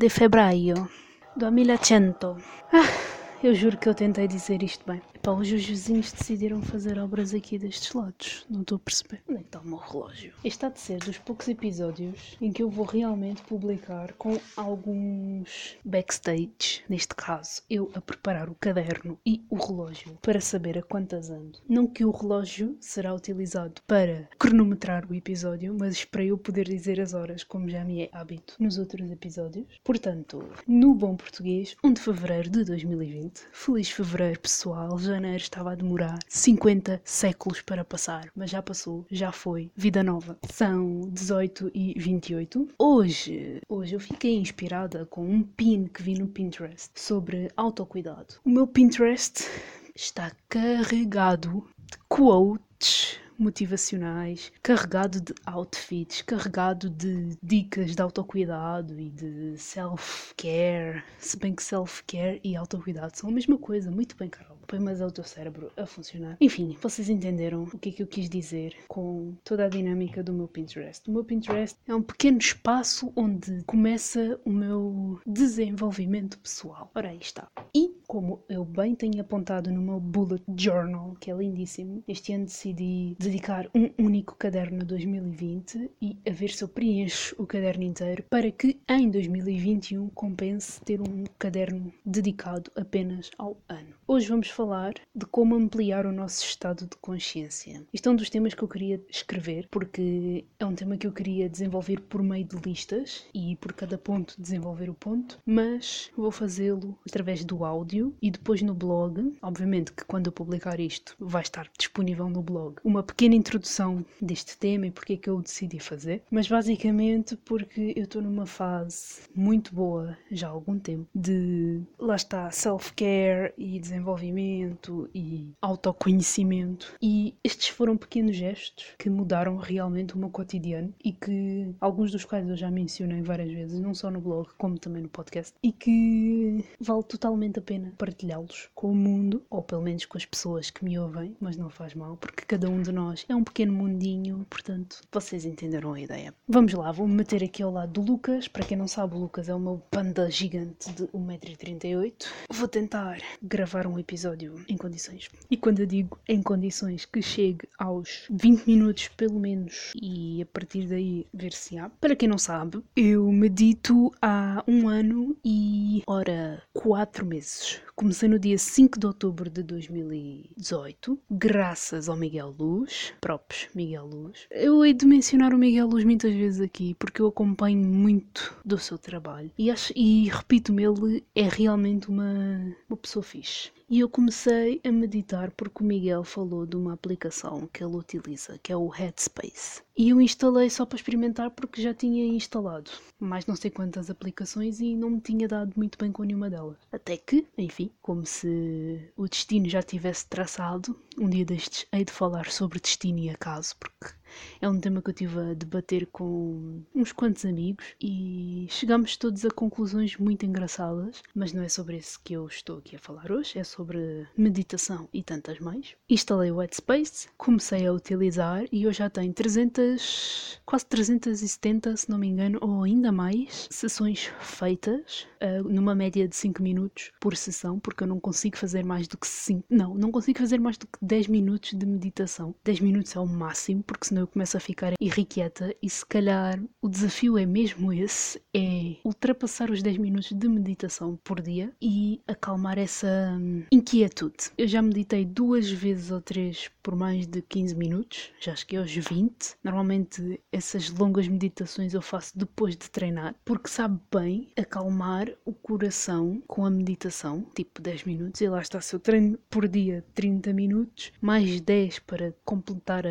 1 de febraio 2100. Ah, eu juro que eu tentei dizer isto bem. Hoje os vizinhos decidiram fazer obras aqui destes lados. Não estou a perceber. Onde é que está o meu relógio? Este há de ser dos poucos episódios em que eu vou realmente publicar com alguns backstage. Neste caso, eu a preparar o caderno e o relógio para saber a quantas ando. Não que o relógio será utilizado para cronometrar o episódio, mas para eu poder dizer as horas, como já me é hábito nos outros episódios. Portanto, no bom português, 1 de fevereiro de 2020. Feliz fevereiro, pessoal janeiro estava a demorar 50 séculos para passar, mas já passou, já foi, vida nova. São 18 e 28. Hoje, hoje eu fiquei inspirada com um pin que vi no Pinterest sobre autocuidado. O meu Pinterest está carregado de quotes motivacionais, carregado de outfits, carregado de dicas de autocuidado e de self-care. Se bem que self-care e autocuidado são a mesma coisa. Muito bem, Carol põe mais o teu cérebro a funcionar. Enfim, vocês entenderam o que é que eu quis dizer com toda a dinâmica do meu Pinterest. O meu Pinterest é um pequeno espaço onde começa o meu desenvolvimento pessoal. Ora, aí está. E como eu bem tenho apontado no meu bullet journal, que é lindíssimo, este ano decidi dedicar um único caderno a 2020 e a ver se eu preencho o caderno inteiro para que em 2021 compense ter um caderno dedicado apenas ao ano. Hoje vamos falar de como ampliar o nosso estado de consciência. Isto é um dos temas que eu queria escrever, porque é um tema que eu queria desenvolver por meio de listas e por cada ponto desenvolver o ponto, mas vou fazê-lo através do áudio e depois no blog. Obviamente que quando eu publicar isto vai estar disponível no blog uma pequena introdução deste tema e porque é que eu decidi fazer, mas basicamente porque eu estou numa fase muito boa já há algum tempo de lá está self-care e desenvolvimento e autoconhecimento. E estes foram pequenos gestos que mudaram realmente o meu cotidiano e que alguns dos quais eu já mencionei várias vezes, não só no blog como também no podcast, e que vale totalmente a pena partilhá-los com o mundo, ou pelo menos com as pessoas que me ouvem, mas não faz mal, porque cada um de nós é um pequeno mundinho, portanto, vocês entenderam a ideia. Vamos lá, vou-me meter aqui ao lado do Lucas. Para quem não sabe, o Lucas é o meu panda gigante de 1,38m. Vou tentar gravar um episódio em condições. E quando eu digo em condições que chegue aos 20 minutos pelo menos e a partir daí ver se há. Para quem não sabe, eu medito há um ano e, ora, quatro meses. Comecei no dia 5 de outubro de 2018, graças ao Miguel Luz, próprios Miguel Luz. Eu hei de mencionar o Miguel Luz muitas vezes aqui porque eu acompanho muito do seu trabalho e, e repito-me, ele é realmente uma, uma pessoa fixe. E eu comecei a meditar porque o Miguel falou de uma aplicação que ele utiliza, que é o Headspace. E eu instalei só para experimentar porque já tinha instalado mais não sei quantas aplicações e não me tinha dado muito bem com nenhuma delas. Até que, enfim, como se o destino já tivesse traçado, um dia destes hei de falar sobre destino e acaso, porque é um tema que eu tive a debater com uns quantos amigos e chegamos todos a conclusões muito engraçadas, mas não é sobre isso que eu estou aqui a falar hoje, é sobre meditação e tantas mais. Instalei o Whitespace, comecei a utilizar e eu já tenho 300, quase 370, se não me engano, ou ainda mais, sessões feitas, uh, numa média de 5 minutos por sessão, porque eu não consigo fazer mais do que 5, não, não consigo fazer mais do que 10 minutos de meditação. 10 minutos é o máximo, porque senão eu começo a ficar irrequieta e se calhar o desafio é mesmo esse, é ultrapassar os 10 minutos de meditação por dia e acalmar essa hum, inquietude. Eu já meditei duas vezes ou três por mais de 15 minutos, já cheguei aos 20. Normalmente essas longas meditações eu faço depois de treinar, porque sabe bem acalmar o coração com a meditação, tipo 10 minutos, e lá está, se eu treino por dia 30 minutos, mais 10 para completar a,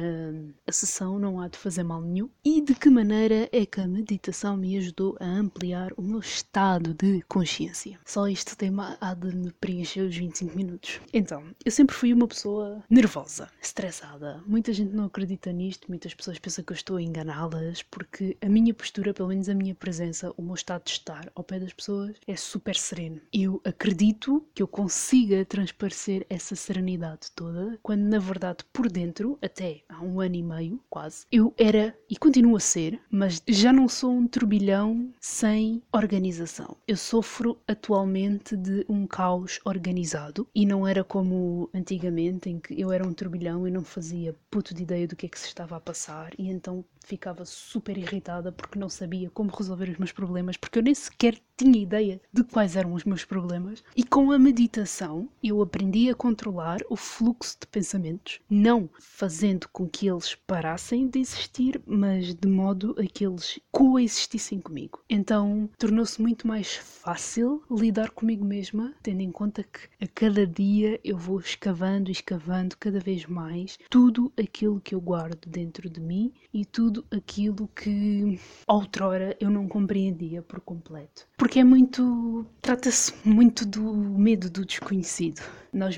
a sessão não há de fazer mal nenhum e de que maneira é que a meditação me ajudou a ampliar o meu estado de consciência. Só este tema há de me preencher os 25 minutos. Então, eu sempre fui uma pessoa nervosa. Estressada. Muita gente não acredita nisto, muitas pessoas pensam que eu estou a enganá-las, porque a minha postura, pelo menos a minha presença, o meu estado de estar ao pé das pessoas é super sereno. Eu acredito que eu consiga transparecer essa serenidade toda, quando na verdade por dentro, até há um ano e meio, quase, eu era e continuo a ser, mas já não sou um turbilhão sem organização. Eu sofro atualmente de um caos organizado e não era como antigamente em que eu era um turbilhão e não fazia puto de ideia do que é que se estava a passar e então ficava super irritada porque não sabia como resolver os meus problemas, porque eu nem sequer tinha ideia de quais eram os meus problemas. E com a meditação eu aprendi a controlar o fluxo de pensamentos, não fazendo com que eles parassem de existir, mas de modo a que eles coexistissem comigo. Então tornou-se muito mais fácil lidar comigo mesma, tendo em conta que a cada dia eu vou escavando e escavando cada vez mais tudo aquilo que eu guardo dentro de mim e tudo aquilo que outrora eu não compreendia por completo. É muito. trata-se muito do medo do desconhecido. Nós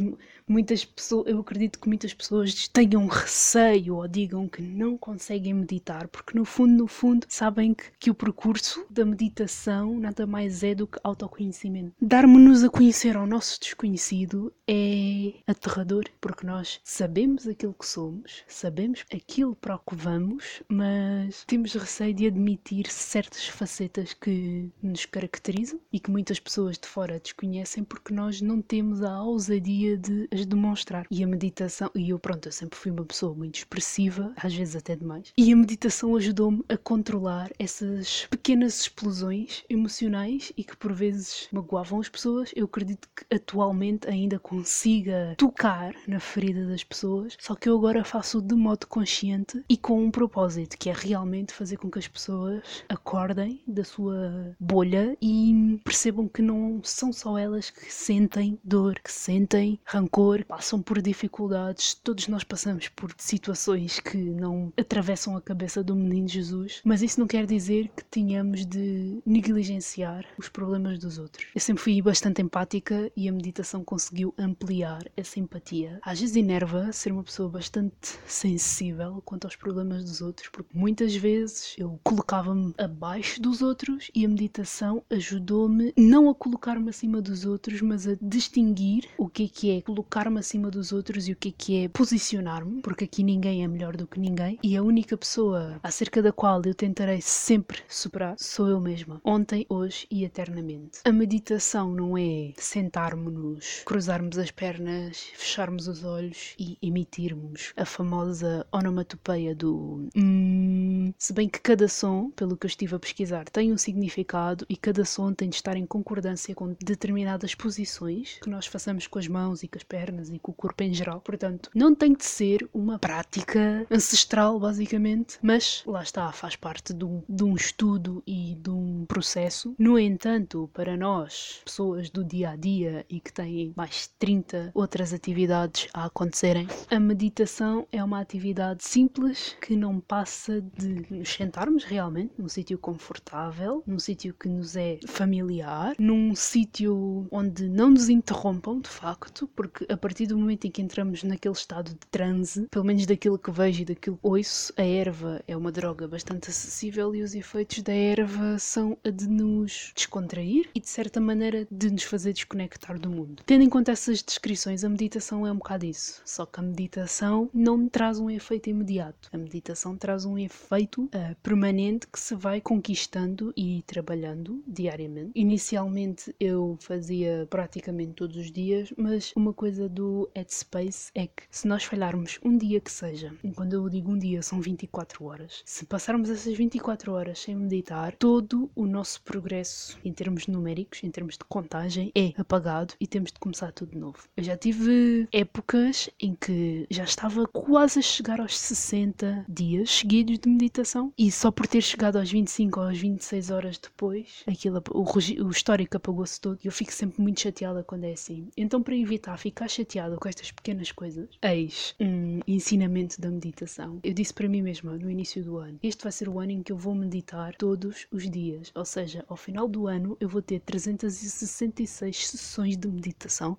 muitas pessoas, eu acredito que muitas pessoas tenham receio ou digam que não conseguem meditar, porque no fundo, no fundo, sabem que, que o percurso da meditação nada mais é do que autoconhecimento. Dar-me-nos a conhecer ao nosso desconhecido é aterrador, porque nós sabemos aquilo que somos, sabemos aquilo para o que vamos, mas temos receio de admitir certas facetas que nos caracterizam e que muitas pessoas de fora desconhecem porque nós não temos a ousadia de as demonstrar. E a meditação, e eu pronto, eu sempre fui uma pessoa muito expressiva, às vezes até demais, e a meditação ajudou-me a controlar essas pequenas explosões emocionais e que por vezes magoavam as pessoas. Eu acredito que atualmente ainda consiga tocar na ferida das pessoas, só que eu agora faço de modo consciente e com um propósito, que é realmente fazer com que as pessoas acordem da sua bolha e percebam que não são só elas que sentem dor, que sentem rancor dor, passam por dificuldades, todos nós passamos por situações que não atravessam a cabeça do menino Jesus, mas isso não quer dizer que tenhamos de negligenciar os problemas dos outros. Eu sempre fui bastante empática e a meditação conseguiu ampliar essa empatia. Às vezes enerva ser uma pessoa bastante sensível quanto aos problemas dos outros, porque muitas vezes eu colocava-me abaixo dos outros e a meditação ajudou-me não a colocar-me acima dos outros, mas a distinguir o que é que é colocar colocar-me acima dos outros e o que é que é posicionar-me, porque aqui ninguém é melhor do que ninguém, e a única pessoa acerca da qual eu tentarei sempre superar sou eu mesma, ontem, hoje e eternamente. A meditação não é sentarmos-nos, cruzarmos as pernas, fecharmos os olhos e emitirmos a famosa onomatopeia do hum, se bem que cada som, pelo que eu estive a pesquisar, tem um significado e cada som tem de estar em concordância com determinadas posições que nós façamos com as mãos e com as pernas e com o corpo em geral. Portanto, não tem de ser uma prática ancestral, basicamente, mas lá está, faz parte de um, de um estudo e de um processo. No entanto, para nós, pessoas do dia a dia e que têm mais 30 outras atividades a acontecerem, a meditação é uma atividade simples que não passa de nos sentarmos realmente num sítio confortável, num sítio que nos é familiar, num sítio onde não nos interrompam de facto, porque a partir do momento em que entramos naquele estado de transe, pelo menos daquilo que vejo e daquilo que ouço, a erva é uma droga bastante acessível e os efeitos da erva são a de nos descontrair e de certa maneira de nos fazer desconectar do mundo. Tendo em conta essas descrições, a meditação é um bocado isso. Só que a meditação não traz um efeito imediato. A meditação traz um efeito uh, permanente que se vai conquistando e trabalhando diariamente. Inicialmente eu fazia praticamente todos os dias, mas uma coisa do Headspace é que se nós falharmos um dia que seja, e quando eu digo um dia são 24 horas, se passarmos essas 24 horas sem meditar, todo o nosso progresso em termos numéricos, em termos de contagem, é apagado e temos de começar tudo de novo. Eu já tive épocas em que já estava quase a chegar aos 60 dias seguidos de meditação e só por ter chegado aos 25 ou aos 26 horas depois, aquilo, o, o histórico apagou-se todo e eu fico sempre muito chateada quando é assim. Então, para evitar ficar chateada com estas pequenas coisas, eis um ensinamento da meditação. Eu disse para mim mesma no início do ano: este vai ser o ano em que eu vou meditar todos os dias, ou seja, ao final do ano eu vou ter 366 sessões de meditação.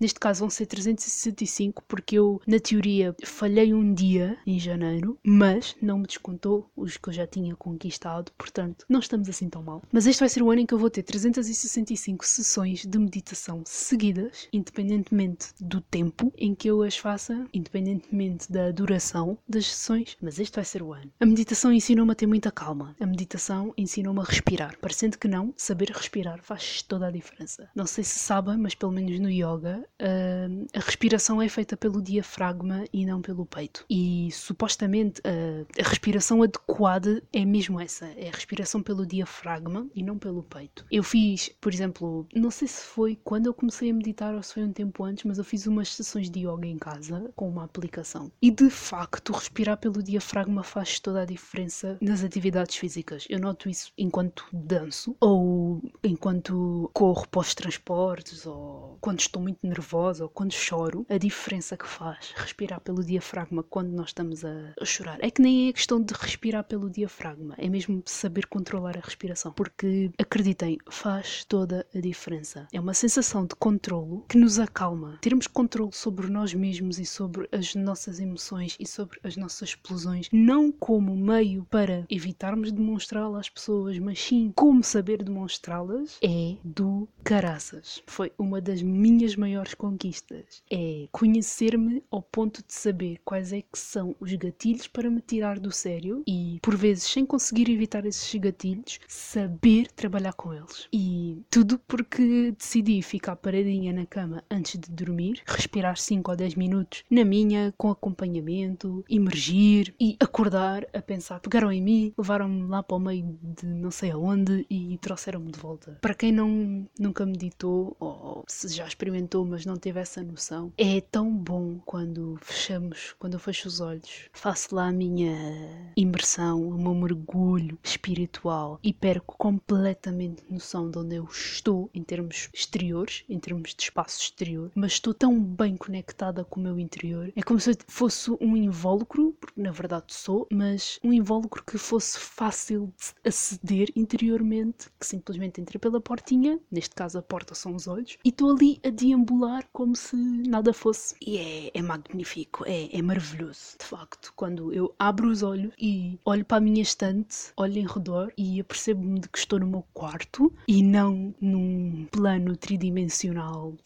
Neste caso vão ser 365 porque eu, na teoria, falhei um dia em janeiro, mas não me descontou os que eu já tinha conquistado, portanto, não estamos assim tão mal. Mas este vai ser o ano em que eu vou ter 365 sessões de meditação seguidas, independentemente do tempo em que eu as faça, independentemente da duração das sessões, mas este vai ser o ano. A meditação ensinou-me a ter muita calma. A meditação ensinou-me a respirar. Parecendo que não, saber respirar faz toda a diferença. Não sei se sabem, mas pelo menos no yoga, uh, a respiração é feita pelo diafragma e não pelo peito. E supostamente uh, a respiração adequada é mesmo essa: é a respiração pelo diafragma e não pelo peito. Eu fiz, por exemplo, não sei se foi quando eu comecei a meditar ou se foi um tempo antes, mas eu fiz umas sessões de yoga em casa com uma aplicação. E de facto, respirar pelo diafragma faz toda a diferença nas atividades físicas. Eu noto isso enquanto danço ou enquanto corro para os transportes ou quando estou muito nervosa ou quando choro. A diferença que faz respirar pelo diafragma quando nós estamos a, a chorar é que nem é questão de respirar pelo diafragma, é mesmo saber controlar a respiração. Porque acreditem, faz toda a diferença. É uma sensação de controlo que nos acalma. Termos controle sobre nós mesmos e sobre as nossas emoções e sobre as nossas explosões, não como meio para evitarmos demonstrá-las às pessoas, mas sim como saber demonstrá-las, é do caraças. Foi uma das minhas maiores conquistas. É conhecer-me ao ponto de saber quais é que são os gatilhos para me tirar do sério e, por vezes, sem conseguir evitar esses gatilhos, saber trabalhar com eles. E tudo porque decidi ficar paradinha na cama antes de dormir, respirar 5 ou 10 minutos na minha, com acompanhamento, emergir e acordar a pensar. Pegaram em mim, levaram-me lá para o meio de não sei aonde e trouxeram-me de volta. Para quem não nunca meditou ou se já experimentou, mas não teve essa noção, é tão bom quando fechamos, quando eu fecho os olhos, faço lá a minha imersão, o meu mergulho espiritual e perco completamente noção de onde eu estou em termos exteriores, em termos de espaço exterior, mas estou tão bem conectada com o meu interior. É como se eu fosse um invólucro, porque na verdade sou, mas um invólucro que fosse fácil de aceder interiormente, que simplesmente entrei pela portinha, neste caso a porta são os olhos, e estou ali a deambular como se nada fosse. E é, é magnífico, é, é maravilhoso, de facto, quando eu abro os olhos e olho para a minha estante, olho em redor e apercebo-me de que estou no meu quarto e não num plano tridimensional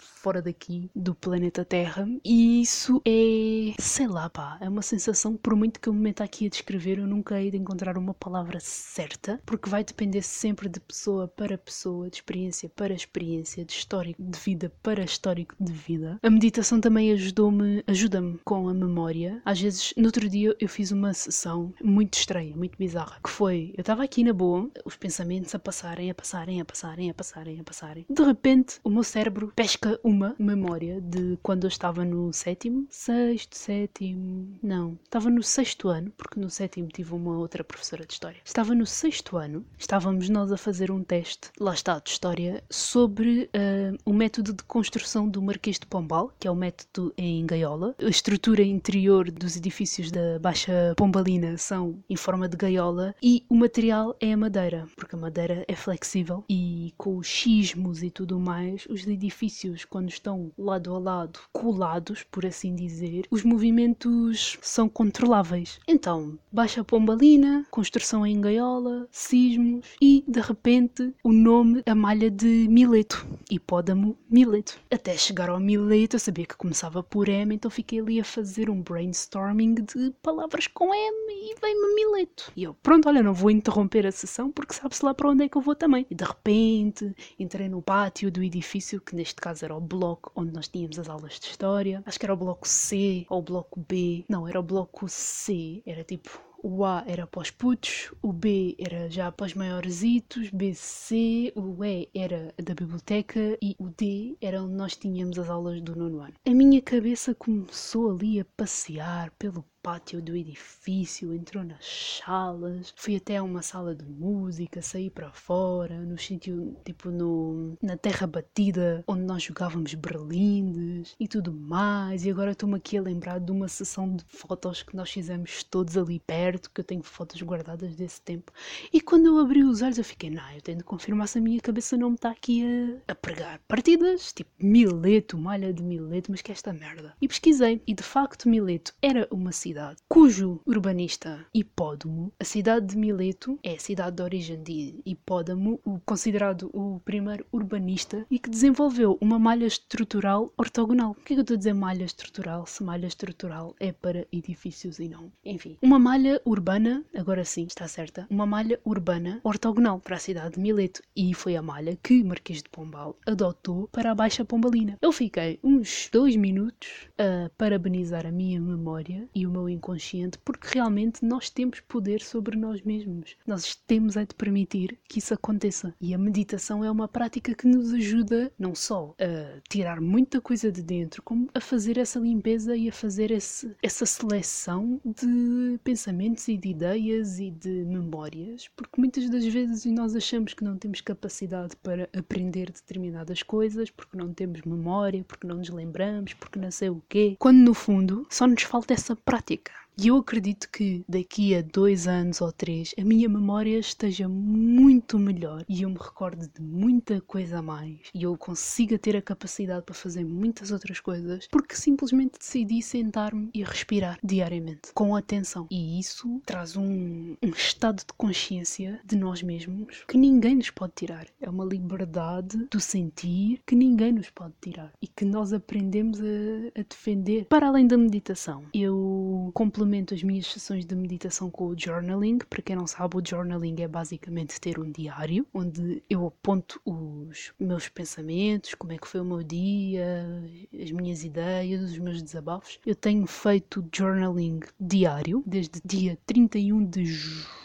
daqui do planeta Terra. E isso é, sei lá, pá, é uma sensação, por muito que eu me meta aqui a descrever, eu nunca hei de encontrar uma palavra certa, porque vai depender sempre de pessoa para pessoa, de experiência para experiência, de histórico de vida para histórico de vida. A meditação também ajudou-me, ajuda-me com a memória. Às vezes, no outro dia eu fiz uma sessão muito estranha, muito bizarra, que foi, eu estava aqui na boa, os pensamentos a passarem, a passarem, a passarem, a passarem, a passarem. De repente, o meu cérebro pesca uma memória de quando eu estava no sétimo, sexto, sétimo, não, estava no sexto ano, porque no sétimo tive uma outra professora de história. Estava no sexto ano, estávamos nós a fazer um teste, lá está, de história, sobre uh, o método de construção do Marquês de Pombal, que é o método em gaiola. A estrutura interior dos edifícios da Baixa Pombalina são em forma de gaiola e o material é a madeira, porque a madeira é flexível e com os xismos e tudo mais, os edifícios, quando estão lado a lado, colados, por assim dizer, os movimentos são controláveis. Então, Baixa Pombalina, construção em gaiola, sismos e, de repente, o nome, a malha de Mileto, hipódamo Mileto. Até chegar ao Mileto, eu sabia que começava por M, então fiquei ali a fazer um brainstorming de palavras com M e veio-me Mileto. E eu, pronto, olha, não vou interromper a sessão porque sabe-se lá para onde é que eu vou também. E de repente, entrei no pátio do edifício, que neste caso era o bloco onde nós tínhamos as aulas de história. Acho que era o bloco C ou o bloco B. Não, era o bloco C. Era tipo o A era para os putos, o B era já para os maiorzitos, BC, o E era da biblioteca e o D era onde nós tínhamos as aulas do nono ano. A minha cabeça começou ali a passear pelo pátio do edifício, entrou nas salas, fui até uma sala de música, saí para fora, no sítio, tipo no, na terra batida, onde nós jogávamos berlindes e tudo mais. E agora estou-me aqui a lembrar de uma sessão de fotos que nós fizemos todos ali perto, que eu tenho fotos guardadas desse tempo. E quando eu abri os olhos, eu fiquei, não, eu tenho de confirmar se a minha cabeça não me está aqui a, a pregar. Partidas, tipo Mileto, malha de Mileto, mas que é esta merda. E pesquisei, e de facto Mileto era uma cidade cujo urbanista Hipódamo, a cidade de Mileto é a cidade de origem de Hipódamo, o considerado o primeiro urbanista e que desenvolveu uma malha estrutural ortogonal. Por que, é que eu estou a dizer malha estrutural se malha estrutural é para edifícios e não? Enfim, uma malha urbana, agora sim está certa, uma malha urbana ortogonal para a cidade de Mileto e foi a malha que Marquês de Pombal adotou para a Baixa Pombalina. Eu fiquei uns dois minutos a parabenizar a minha memória e o meu inconsciente porque realmente nós temos poder sobre nós mesmos. Nós temos é de permitir que isso aconteça. E a meditação é uma prática que nos ajuda não só a tirar muita coisa de dentro, como a fazer essa limpeza e a fazer esse, essa seleção de pensamentos e de ideias e de memórias, porque muitas das vezes nós achamos que não temos capacidade para aprender determinadas coisas, porque não temos memória, porque não nos lembramos, porque não sei o quê, quando no fundo só nos falta essa prática. практика E eu acredito que daqui a dois anos ou três a minha memória esteja muito melhor e eu me recordo de muita coisa a mais e eu consiga ter a capacidade para fazer muitas outras coisas porque simplesmente decidi sentar-me e respirar diariamente com atenção. E isso traz um, um estado de consciência de nós mesmos que ninguém nos pode tirar. É uma liberdade do sentir que ninguém nos pode tirar e que nós aprendemos a, a defender. Para além da meditação, eu complemento complemento as minhas sessões de meditação com o journaling. Para quem não sabe, o journaling é basicamente ter um diário onde eu aponto os meus pensamentos, como é que foi o meu dia, as minhas ideias, os meus desabafos. Eu tenho feito journaling diário desde dia 31 de julho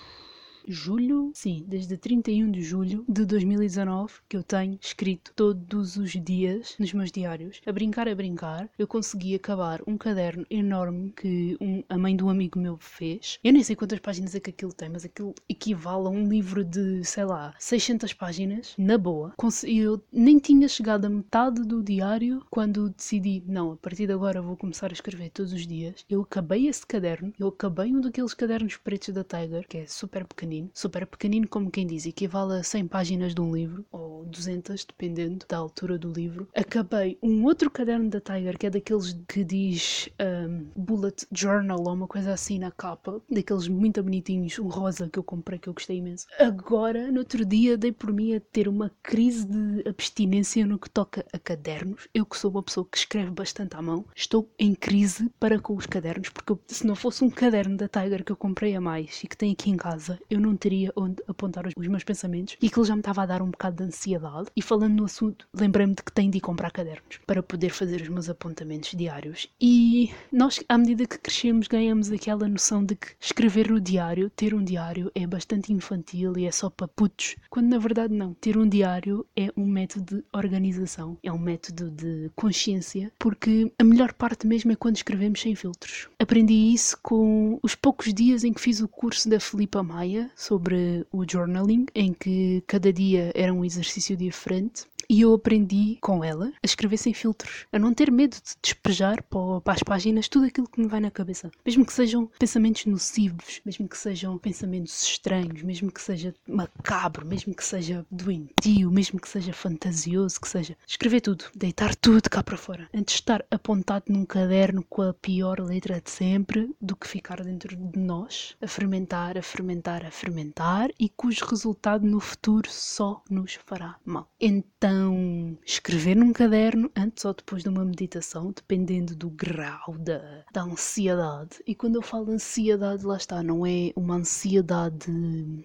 julho, sim, desde 31 de julho de 2019 que eu tenho escrito todos os dias nos meus diários. A brincar, a brincar, eu consegui acabar um caderno enorme que um, a mãe de um amigo meu fez. Eu nem sei quantas páginas é que aquilo tem, mas aquilo equivale a um livro de, sei lá, 600 páginas, na boa. Eu nem tinha chegado a metade do diário quando decidi, não, a partir de agora vou começar a escrever todos os dias. Eu acabei esse caderno, eu acabei um daqueles cadernos pretos da Tiger, que é super pequenino super pequenino, como quem diz, equivale a 100 páginas de um livro, ou 200, dependendo da altura do livro. Acabei um outro caderno da Tiger, que é daqueles que diz um, Bullet Journal, ou uma coisa assim na capa, daqueles muito bonitinhos, o rosa que eu comprei, que eu gostei imenso. Agora, no outro dia, dei por mim a ter uma crise de abstinência no que toca a cadernos. Eu que sou uma pessoa que escreve bastante à mão, estou em crise para com os cadernos, porque se não fosse um caderno da Tiger que eu comprei a mais e que tem aqui em casa, eu não não teria onde apontar os, meus pensamentos e aquilo já me estava a dar um bocado de ansiedade. E falando no assunto, lembrei-me de que tenho de ir comprar cadernos para poder fazer os meus apontamentos diários. E nós, à medida que crescemos, ganhamos aquela noção de que escrever no diário, ter um diário, é bastante infantil e é só para putos, quando na verdade não. Ter um diário é um método de organização, é um método de consciência, porque a melhor parte mesmo é quando escrevemos sem filtros. Aprendi isso com os poucos dias em que fiz o curso da Filipa Maia sobre o journaling, em que cada dia era um exercício diferente e eu aprendi com ela a escrever sem filtros, a não ter medo de despejar para as páginas tudo aquilo que me vai na cabeça. Mesmo que sejam pensamentos nocivos, mesmo que sejam pensamentos estranhos, mesmo que seja macabro, mesmo que seja doentio, mesmo que seja fantasioso, que seja. Escrever tudo, deitar tudo cá para fora. Antes de estar apontado num caderno com a pior letra de sempre do que ficar dentro de nós, a fermentar, a fermentar, a fermentar e cujo resultado no futuro só nos fará mal. Então, não escrever num caderno antes ou depois de uma meditação, dependendo do grau da, da ansiedade. E quando eu falo ansiedade, lá está, não é uma ansiedade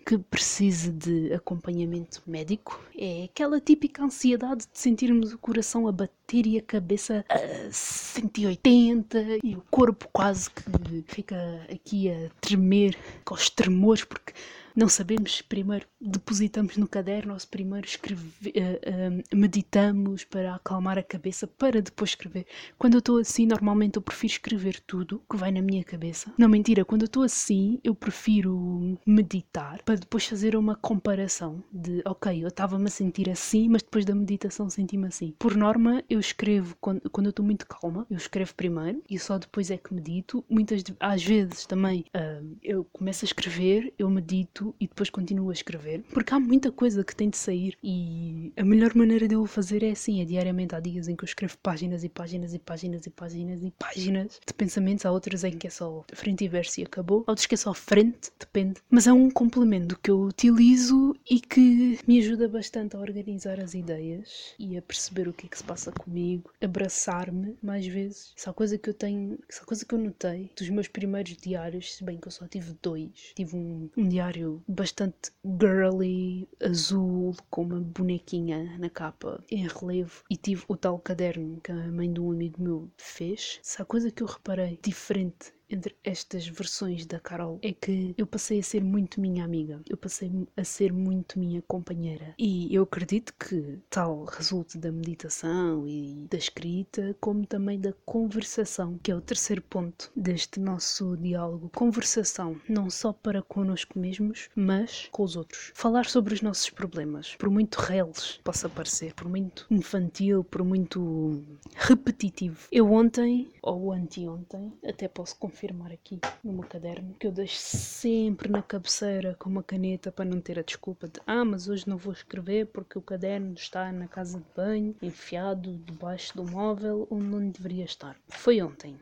que precise de acompanhamento médico, é aquela típica ansiedade de sentirmos o coração a bater e a cabeça a 180 e o corpo quase que fica aqui a tremer com os tremores, porque não sabemos, primeiro depositamos no caderno ou se primeiro escreve, uh, uh, meditamos para acalmar a cabeça para depois escrever. Quando eu estou assim, normalmente eu prefiro escrever tudo que vai na minha cabeça. Não, mentira, quando eu estou assim, eu prefiro meditar para depois fazer uma comparação de, ok, eu estava-me a sentir assim, mas depois da meditação senti-me assim. Por norma, eu escrevo, quando, quando eu estou muito calma, eu escrevo primeiro e só depois é que medito. Muitas, às vezes também, uh, eu começo a escrever, eu medito e depois continuo a escrever, porque há muita coisa que tem de sair e a melhor maneira de eu fazer é assim, é diariamente. Há dias em que eu escrevo páginas e páginas e páginas e páginas e páginas de pensamentos, há outras em que é só frente e verso e acabou, há outros que é só frente, depende. Mas é um complemento que eu utilizo e que me ajuda bastante a organizar as ideias e a perceber o que é que se passa comigo, abraçar-me mais vezes. Essa coisa que eu tenho, essa coisa que eu notei dos meus primeiros diários, se bem que eu só tive dois. Tive um, um diário bastante girly, azul, com uma bonequinha na capa em relevo, e tive o tal caderno que a mãe de um amigo meu fez. Essa coisa que eu reparei diferente entre estas versões da Carol é que eu passei a ser muito minha amiga, eu passei a ser muito minha companheira. E eu acredito que tal resulte da meditação e da escrita, como também da conversação, que é o terceiro ponto deste nosso diálogo. Conversação, não só para connosco mesmos, mas com os outros. Falar sobre os nossos problemas, por muito reles possa parecer, por muito infantil, por muito repetitivo. Eu ontem, ou anteontem, até posso confirmar afirmar aqui no meu caderno que eu deixo sempre na cabeceira com uma caneta para não ter a desculpa de ah, mas hoje não vou escrever porque o caderno está na casa de banho, enfiado debaixo do móvel onde não deveria estar. Foi ontem.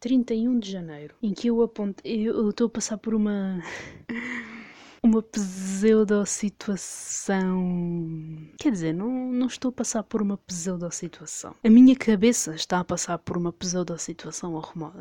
31 de janeiro, em que eu apontei. Eu estou a passar por uma. Uma pseudo-situação. Quer dizer, não, não estou a passar por uma pseudo-situação. A minha cabeça está a passar por uma pseudo-situação arrumosa,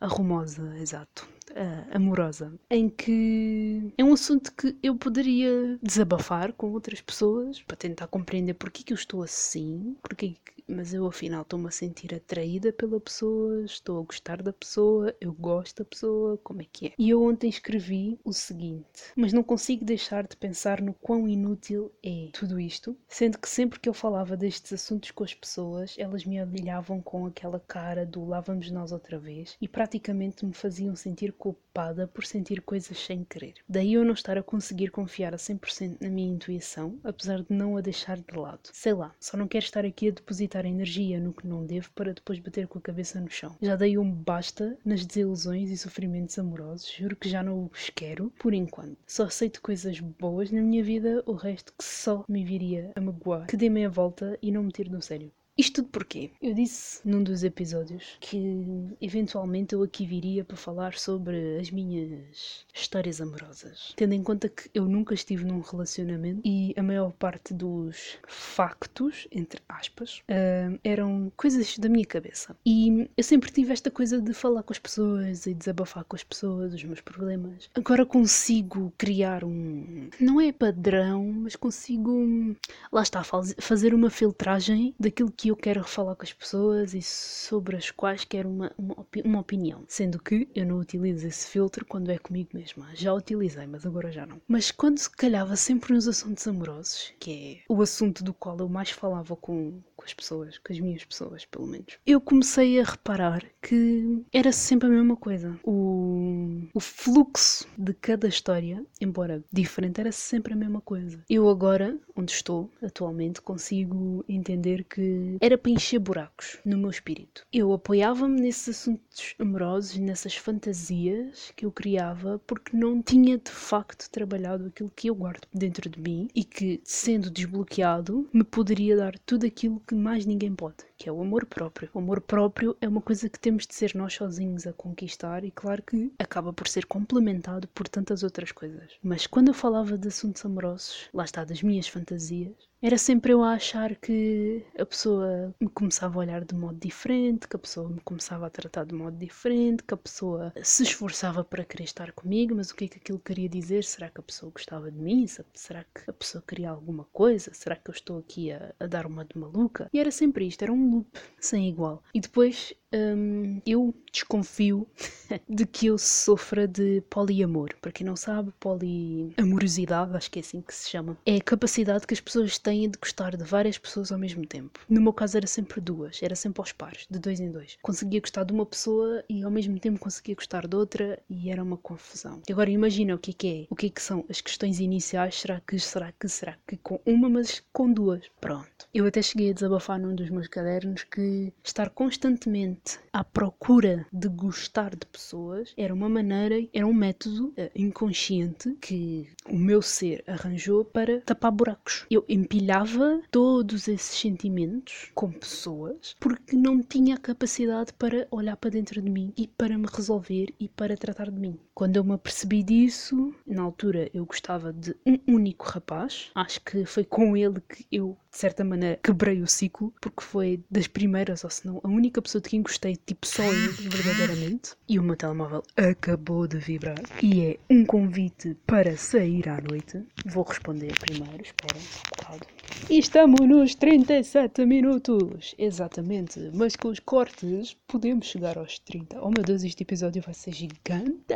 arrumosa, exato uh, amorosa, em que é um assunto que eu poderia desabafar com outras pessoas para tentar compreender porque que eu estou assim, porque mas eu afinal estou-me a sentir atraída pela pessoa, estou a gostar da pessoa, eu gosto da pessoa, como é que é? E eu ontem escrevi o seguinte, mas não consigo deixar de pensar no quão inútil é tudo isto, sendo que sempre que eu falava destes assuntos com as pessoas, elas me olhavam com aquela cara do lá vamos nós outra vez e praticamente me faziam sentir culpada por sentir coisas sem querer. Daí eu não estar a conseguir confiar a 100% na minha intuição, apesar de não a deixar de lado. Sei lá, só não quero estar aqui a depositar energia no que não devo para depois bater com a cabeça no chão. Já dei um basta nas desilusões e sofrimentos amorosos, juro que já não os quero, por enquanto. Só aceito coisas boas na minha vida, o resto que só me viria a magoar, que dê meia volta e não me tire no sério. Isto tudo porquê? Eu disse num dos episódios que eventualmente eu aqui viria para falar sobre as minhas histórias amorosas. Tendo em conta que eu nunca estive num relacionamento e a maior parte dos factos, entre aspas, uh, eram coisas da minha cabeça. E eu sempre tive esta coisa de falar com as pessoas e desabafar com as pessoas os meus problemas. Agora consigo criar um. Não é padrão, mas consigo. Lá está, fazer uma filtragem daquilo que que eu quero falar com as pessoas e sobre as quais quero uma, uma, uma, opinião. Sendo que eu não utilizo esse filtro quando é comigo mesma. Já utilizei, mas agora já não. Mas quando se calhava sempre nos assuntos amorosos, que é o assunto do qual eu mais falava com, com as pessoas, com as minhas pessoas, pelo menos, eu comecei a reparar que era sempre a mesma coisa. O, o fluxo de cada história, embora diferente, era sempre a mesma coisa. Eu agora, onde estou atualmente, consigo entender que era para encher buracos no meu espírito. Eu apoiava-me nesses assuntos amorosos, nessas fantasias que eu criava, porque não tinha de facto trabalhado aquilo que eu guardo dentro de mim e que, sendo desbloqueado, me poderia dar tudo aquilo que mais ninguém pode, que é o amor próprio. O amor próprio é uma coisa que temos de ser nós sozinhos a conquistar e, claro, que acaba por ser complementado por tantas outras coisas. Mas quando eu falava de assuntos amorosos, lá está, das minhas fantasias, era sempre eu a achar que a pessoa me começava a olhar de modo diferente, que a pessoa me começava a tratar de modo diferente, que a pessoa se esforçava para querer estar comigo, mas o que é que aquilo queria dizer? Será que a pessoa gostava de mim? Será que a pessoa queria alguma coisa? Será que eu estou aqui a, a dar uma de maluca? E era sempre isto, era um loop sem igual. E depois hum, eu desconfio de que eu sofra de poliamor. Para quem não sabe, poliamorosidade, acho que é assim que se chama, é a capacidade que as pessoas têm de gostar de várias pessoas ao mesmo tempo. No meu caso era sempre duas, era sempre aos pares, de dois em dois. Conseguia gostar de uma pessoa e ao mesmo tempo conseguia gostar de outra e era uma confusão. Agora imagina o que é que é, o que é que são as questões iniciais, será que, será que, será que com uma, mas com duas. Pronto. Eu até cheguei a desabafar num dos meus cadernos que estar constantemente à procura de gostar de pessoas era uma maneira, era um método uh, inconsciente que o meu ser arranjou para tapar buracos. Eu empilhava todos esses sentimentos com pessoas porque não tinha a capacidade para olhar para dentro de mim e para me resolver e para tratar de mim. Quando eu me apercebi disso, na altura eu gostava de um único rapaz, acho que foi com ele que eu de certa maneira, quebrei o ciclo, porque foi das primeiras, ou se não, a única pessoa de quem gostei, tipo só eu, verdadeiramente. E o meu telemóvel acabou de vibrar. E é um convite para sair à noite. Vou responder primeiro, espera um bocado. E estamos nos 37 minutos, exatamente, mas com os cortes podemos chegar aos 30. Oh meu Deus, este episódio vai ser gigante!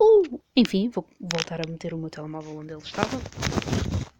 Uh! Enfim, vou voltar a meter o meu telemóvel onde ele estava.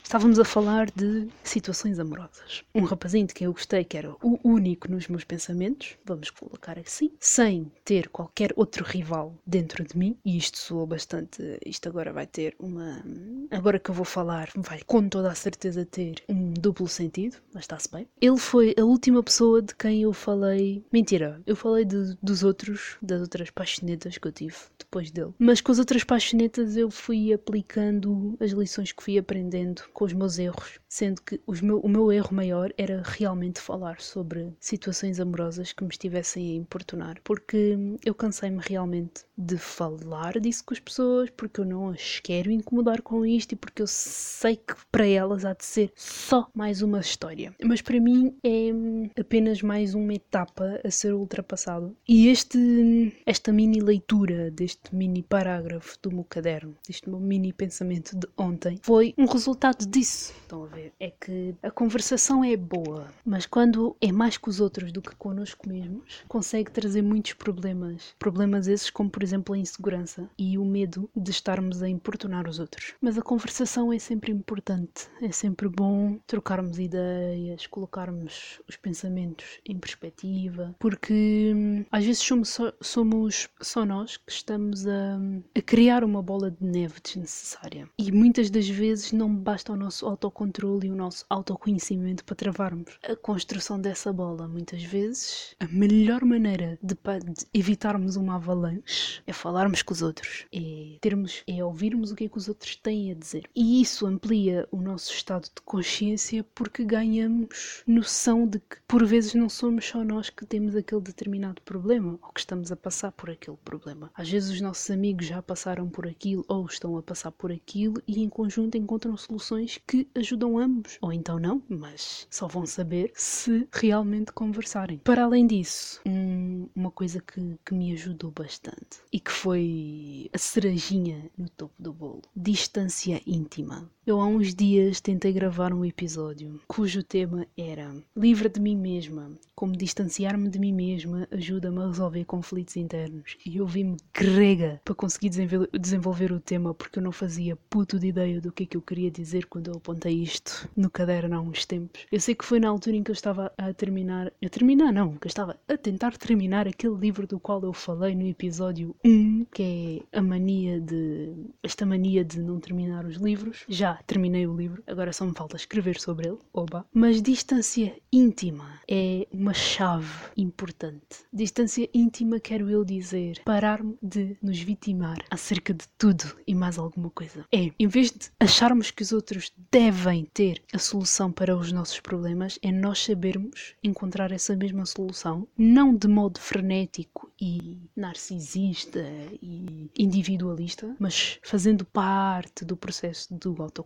Estávamos a falar de situações amorosas. Um rapazinho de quem eu gostei, que era o único nos meus pensamentos, vamos colocar assim, sem ter qualquer outro rival dentro de mim, e isto soou bastante. Isto agora vai ter uma. Agora que eu vou falar, vai com toda a certeza ter um duplo sentido, mas está-se bem. Ele foi a última pessoa de quem eu falei. Mentira, eu falei de, dos outros, das outras paixonetas que eu tive depois dele. Mas com as outras paixonetas eu fui aplicando as lições que fui aprendendo com os meus erros, sendo que meu, o meu erro maior era realmente falar sobre situações amorosas que me estivessem a importunar, porque eu cansei-me realmente de falar disso com as pessoas, porque eu não as quero incomodar com isto e porque eu sei que para elas há de ser só mais uma história. Mas para mim é apenas mais uma etapa a ser ultrapassada. E este, esta mini leitura deste mini parágrafo do meu caderno, deste meu mini pensamento de ontem, foi um resultado disso. Estão a ver? É que a conversação é boa, mas quando é mais com os outros do que connosco mesmos, consegue trazer muitos problemas. Problemas esses, como por exemplo a insegurança e o medo de estarmos a importunar os outros. Mas a conversação é sempre importante, é sempre bom trocarmos ideias, colocarmos os pensamentos em perspectiva, porque hum, às vezes somos só, somos só nós que estamos a, a criar uma bola de neve desnecessária. E muitas das vezes não basta o nosso autocontrole e o nosso autoconhecimento para travarmos a construção dessa bola. Muitas vezes, a melhor maneira de, de evitarmos uma avalanche é falarmos com os outros, é termos, é ouvirmos o que é que os outros têm a dizer. E isso amplia o nosso estado de consciência porque ganhamos noção de que por vezes não somos só nós que temos aquele determinado problema ou que estamos a passar por aquele problema. Às vezes os nossos amigos já passaram por aquilo ou estão a passar por aquilo e em conjunto encontram soluções que ajudam ambos. Ou então não, mas só vão saber se realmente conversarem. Para além disso, um, uma coisa que, que me ajudou bastante e que foi a cerejinha no topo do bolo: distância íntima. Eu há uns dias tentei gravar um episódio cujo tema era Livre de mim mesma, como distanciar-me de mim mesma ajuda-me a resolver conflitos internos. E eu vi-me grega para conseguir desenvolver o tema porque eu não fazia puto de ideia do que é que eu queria dizer quando eu apontei isto no caderno há uns tempos. Eu sei que foi na altura em que eu estava a terminar, a terminar não, que eu estava a tentar terminar aquele livro do qual eu falei no episódio 1, que é a mania de esta mania de não terminar os livros. Já terminei o livro, agora só me falta escrever sobre ele, oba. Mas distância íntima é uma chave importante. Distância íntima, quero eu dizer, parar-me de nos vitimar acerca de tudo e mais alguma coisa. É, em vez de acharmos que os outros devem ter a solução para os nossos problemas, é nós sabermos encontrar essa mesma solução, não de modo frenético e narcisista e individualista, mas fazendo parte do processo do autoconhecimento.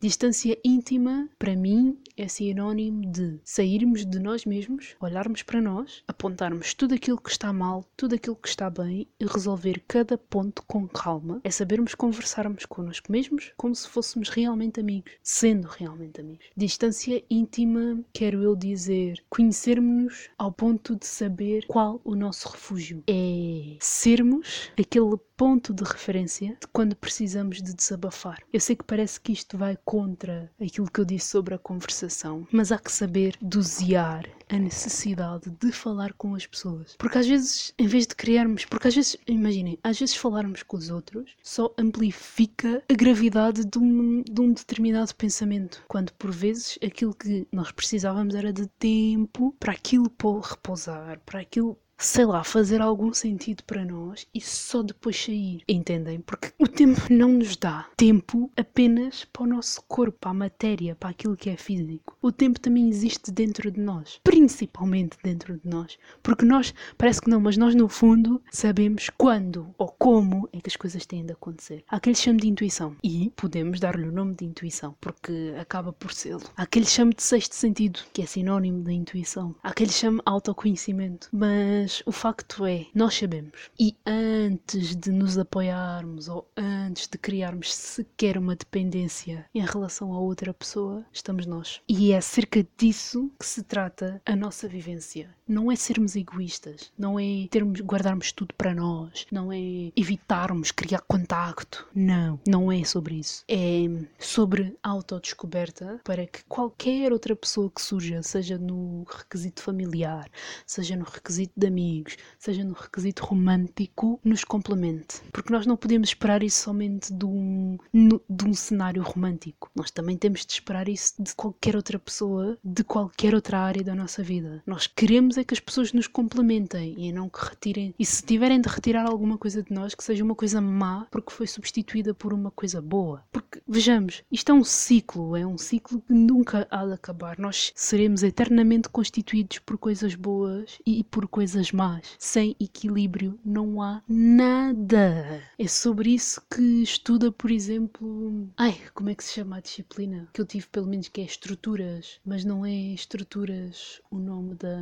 Distância íntima, para mim, é sinónimo de sairmos de nós mesmos, olharmos para nós, apontarmos tudo aquilo que está mal, tudo aquilo que está bem e resolver cada ponto com calma. É sabermos conversarmos connosco mesmos como se fôssemos realmente amigos, sendo realmente amigos. Distância íntima, quero eu dizer, conhecermos-nos ao ponto de saber qual o nosso refúgio. É sermos aquele ponto de referência de quando precisamos de desabafar. Eu sei que parece que isto vai contra aquilo que eu disse sobre a conversação, mas há que saber dosear a necessidade de falar com as pessoas. Porque às vezes, em vez de criarmos, porque às vezes, imaginem, às vezes falarmos com os outros só amplifica a gravidade de um, de um determinado pensamento, quando por vezes aquilo que nós precisávamos era de tempo para aquilo repousar, para aquilo sei lá, fazer algum sentido para nós e só depois sair. Entendem? Porque o tempo não nos dá tempo apenas para o nosso corpo, para a matéria, para aquilo que é físico. O tempo também existe dentro de nós, principalmente dentro de nós. Porque nós, parece que não, mas nós no fundo sabemos quando ou como é que as coisas têm de acontecer. Há aquele chame de intuição e podemos dar-lhe o nome de intuição porque acaba por ser. Há aquele chame de sexto sentido que é sinónimo da intuição. Há aquele chame autoconhecimento. Mas mas o facto é, nós sabemos. E antes de nos apoiarmos ou antes de criarmos sequer uma dependência em relação a outra pessoa, estamos nós. E é acerca disso que se trata a nossa vivência. Não é sermos egoístas, não é termos, guardarmos tudo para nós, não é evitarmos criar contacto. Não, não é sobre isso. É sobre autodescoberta para que qualquer outra pessoa que surja, seja no requisito familiar, seja no requisito de amigos, amigos, seja no requisito romântico, nos complemente. Porque nós não podemos esperar isso somente de um, de um cenário romântico. Nós também temos de esperar isso de qualquer outra pessoa, de qualquer outra área da nossa vida. Nós queremos é que as pessoas nos complementem e não que retirem. E se tiverem de retirar alguma coisa de nós, que seja uma coisa má porque foi substituída por uma coisa boa. Porque, vejamos, isto é um ciclo, é um ciclo que nunca há de acabar. Nós seremos eternamente constituídos por coisas boas e por coisas más. Sem equilíbrio não há nada. É sobre isso que estuda, por exemplo. Ai, como é que se chama a disciplina? Que eu tive, pelo menos, que é estruturas, mas não é estruturas o nome da,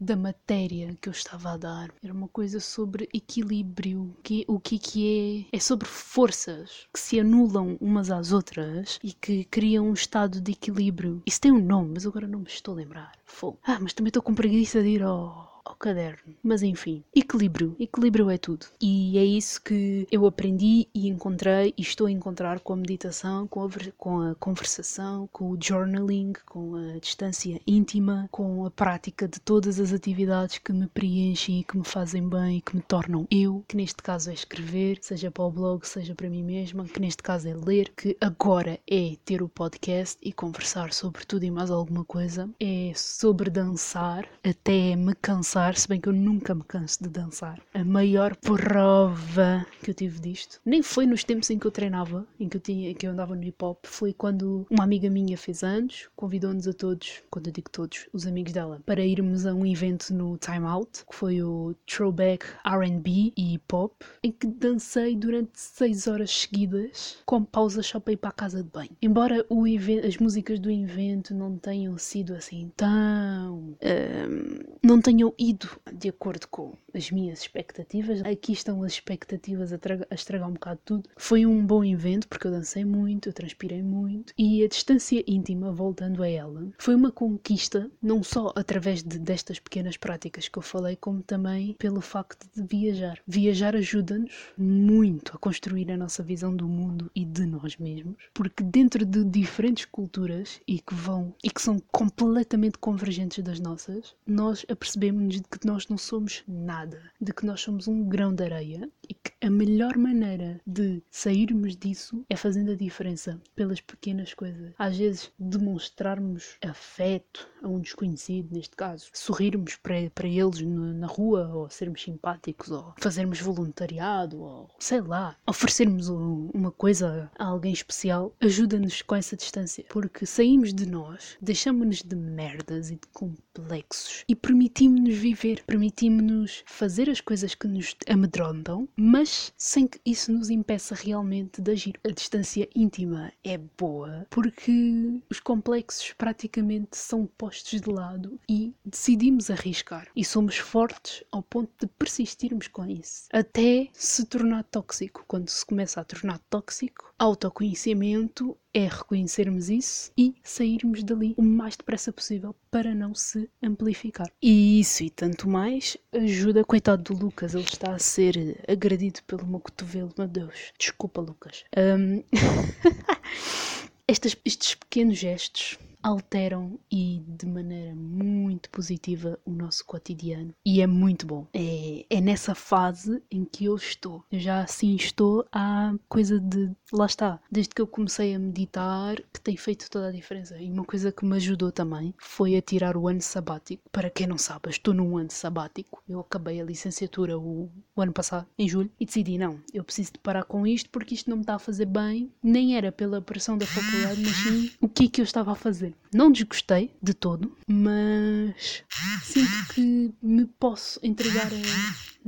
da matéria que eu estava a dar. Era uma coisa sobre equilíbrio. Que, o que, que é? É sobre forças que se anulam umas às outras e que criam um estado de equilíbrio. Isso tem um nome, mas agora não me estou a lembrar. Fogo. Ah, mas também estou com preguiça de ir ao ao caderno. Mas enfim, equilíbrio. Equilíbrio é tudo. E é isso que eu aprendi e encontrei e estou a encontrar com a meditação, com a, com a conversação, com o journaling, com a distância íntima, com a prática de todas as atividades que me preenchem e que me fazem bem e que me tornam eu, que neste caso é escrever, seja para o blog, seja para mim mesma, que neste caso é ler, que agora é ter o podcast e conversar sobre tudo e mais alguma coisa, é sobre dançar, até me cansar dançar, se bem que eu nunca me canso de dançar. A maior prova que eu tive disto, nem foi nos tempos em que eu treinava, em que eu, tinha, que eu andava no hip hop, foi quando uma amiga minha fez anos, convidou-nos a todos, quando eu digo todos, os amigos dela, para irmos a um evento no Time Out, que foi o Throwback RB e hip hop, em que dancei durante 6 horas seguidas, com pausas só para ir para a casa de banho. Embora evento, as músicas do evento não tenham sido assim tão. Um, não tenham ido de acordo com as minhas expectativas. Aqui estão as expectativas a, a estragar um bocado tudo. Foi um bom evento porque eu dancei muito, eu transpirei muito e a distância íntima, voltando a ela, foi uma conquista não só através de, destas pequenas práticas que eu falei, como também pelo facto de viajar. Viajar ajuda-nos muito a construir a nossa visão do mundo e de nós mesmos, porque dentro de diferentes culturas e que vão e que são completamente convergentes das nossas, nós apercebemos de que nós não somos nada, de que nós somos um grão de areia e que a melhor maneira de sairmos disso é fazendo a diferença pelas pequenas coisas. Às vezes, demonstrarmos afeto a um desconhecido, neste caso, sorrirmos para, para eles na rua, ou sermos simpáticos, ou fazermos voluntariado, ou sei lá, oferecermos uma coisa a alguém especial, ajuda-nos com essa distância, porque saímos de nós, deixamos-nos de merdas e de complexos e permitimos-nos viver, permitimos-nos fazer as coisas que nos amedrontam, mas sem que isso nos impeça realmente de agir. A distância íntima é boa porque os complexos praticamente são postos de lado e decidimos arriscar. E somos fortes ao ponto de persistirmos com isso. Até se tornar tóxico. Quando se começa a tornar tóxico, autoconhecimento é reconhecermos isso e sairmos dali o mais depressa possível para não se amplificar. E isso e tanto mais ajuda, coitado do Lucas, ele está a ser agredido pelo meu cotovelo, meu Deus. Desculpa, Lucas. Um... Estes pequenos gestos alteram e de maneira muito positiva o nosso cotidiano e é muito bom. É, é nessa fase em que eu estou. Eu já assim estou há coisa de. Lá está, desde que eu comecei a meditar, que tem feito toda a diferença. E uma coisa que me ajudou também foi a tirar o ano sabático. Para quem não sabe, estou num ano sabático. Eu acabei a licenciatura o, o ano passado, em julho, e decidi: não, eu preciso de parar com isto porque isto não me está a fazer bem. Nem era pela pressão da faculdade, mas sim o que é que eu estava a fazer. Não desgostei de todo, mas sinto que me posso entregar a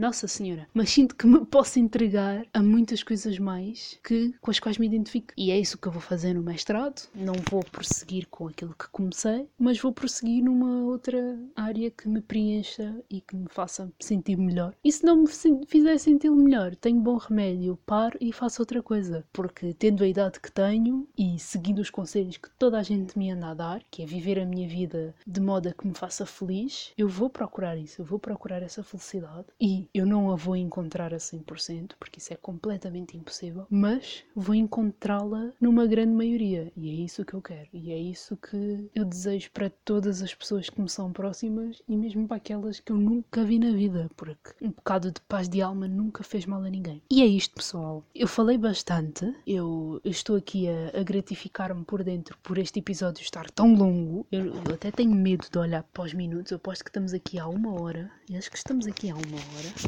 nossa Senhora, mas sinto que me posso entregar a muitas coisas mais que, com as quais me identifico. E é isso que eu vou fazer no mestrado. Não vou prosseguir com aquilo que comecei, mas vou prosseguir numa outra área que me preencha e que me faça sentir melhor. E se não me fizer sentir melhor, tenho bom remédio, paro e faço outra coisa. Porque tendo a idade que tenho e seguindo os conselhos que toda a gente me anda a dar, que é viver a minha vida de modo a que me faça feliz, eu vou procurar isso, eu vou procurar essa felicidade. E eu não a vou encontrar a 100%, porque isso é completamente impossível, mas vou encontrá-la numa grande maioria e é isso que eu quero e é isso que eu desejo para todas as pessoas que me são próximas e mesmo para aquelas que eu nunca vi na vida, porque um bocado de paz de alma nunca fez mal a ninguém. E é isto, pessoal. Eu falei bastante, eu, eu estou aqui a, a gratificar-me por dentro por este episódio estar tão longo. Eu, eu até tenho medo de olhar para os minutos, eu aposto que estamos aqui há uma hora, e acho que estamos aqui há uma hora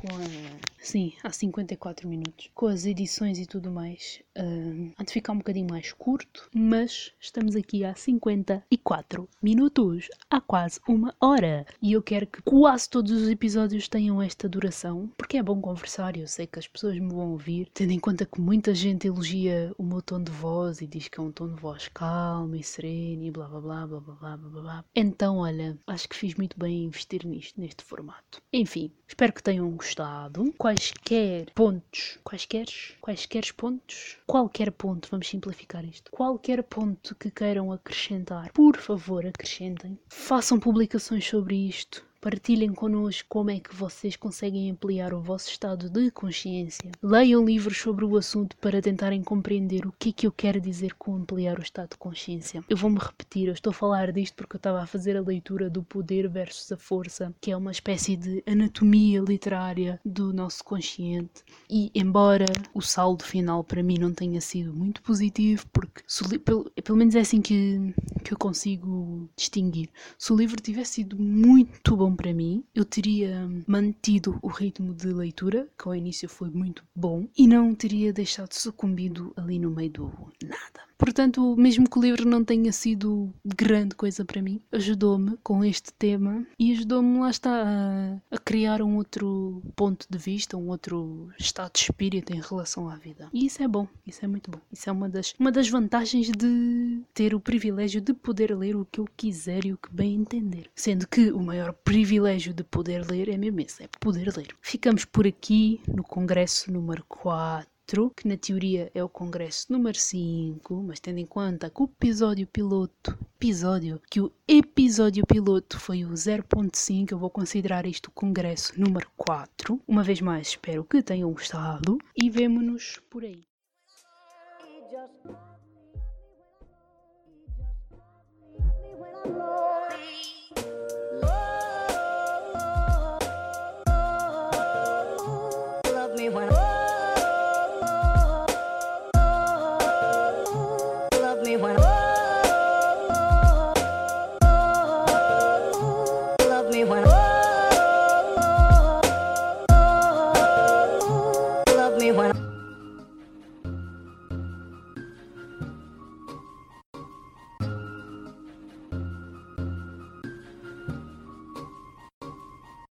com a, sim, há 54 minutos, com as edições e tudo mais, uh, há de ficar um bocadinho mais curto, mas estamos aqui há 54 minutos, há quase uma hora. E eu quero que quase todos os episódios tenham esta duração, porque é bom conversar e eu sei que as pessoas me vão ouvir, tendo em conta que muita gente elogia o meu tom de voz e diz que é um tom de voz calmo e sereno e blá blá blá blá blá blá blá. Então, olha, acho que fiz muito bem em investir nisto, neste formato. Enfim, espero que tenham gostado. Quaisquer pontos, quaisquer, quaisquer pontos, qualquer ponto, vamos simplificar isto. Qualquer ponto que queiram acrescentar, por favor, acrescentem. Façam publicações sobre isto. Partilhem connosco como é que vocês conseguem ampliar o vosso estado de consciência. Leiam livros sobre o assunto para tentarem compreender o que é que eu quero dizer com ampliar o estado de consciência. Eu vou-me repetir, eu estou a falar disto porque eu estava a fazer a leitura do Poder versus a Força, que é uma espécie de anatomia literária do nosso consciente. E embora o saldo final para mim não tenha sido muito positivo, porque pelo, pelo menos é assim que, que eu consigo distinguir. Se o livro tivesse sido muito bom bom para mim. Eu teria mantido o ritmo de leitura, que ao início foi muito bom, e não teria deixado sucumbido ali no meio do nada. Portanto, mesmo que o livro não tenha sido grande coisa para mim, ajudou-me com este tema e ajudou-me, lá está, a, a, criar um outro ponto de vista, um outro estado de espírito em relação à vida. E isso é bom, isso é muito bom. Isso é uma das, uma das vantagens de ter o privilégio de poder ler o que eu quiser e o que bem entender. Sendo que o maior privilégio de poder ler é mesmo esse, é poder ler. Ficamos por aqui no Congresso número 4 que na teoria é o congresso número 5, mas tendo em conta que o episódio piloto, episódio, que o episódio piloto foi o 0.5, eu vou considerar isto o congresso número 4. Uma vez mais, espero que tenham gostado e vemo-nos por aí.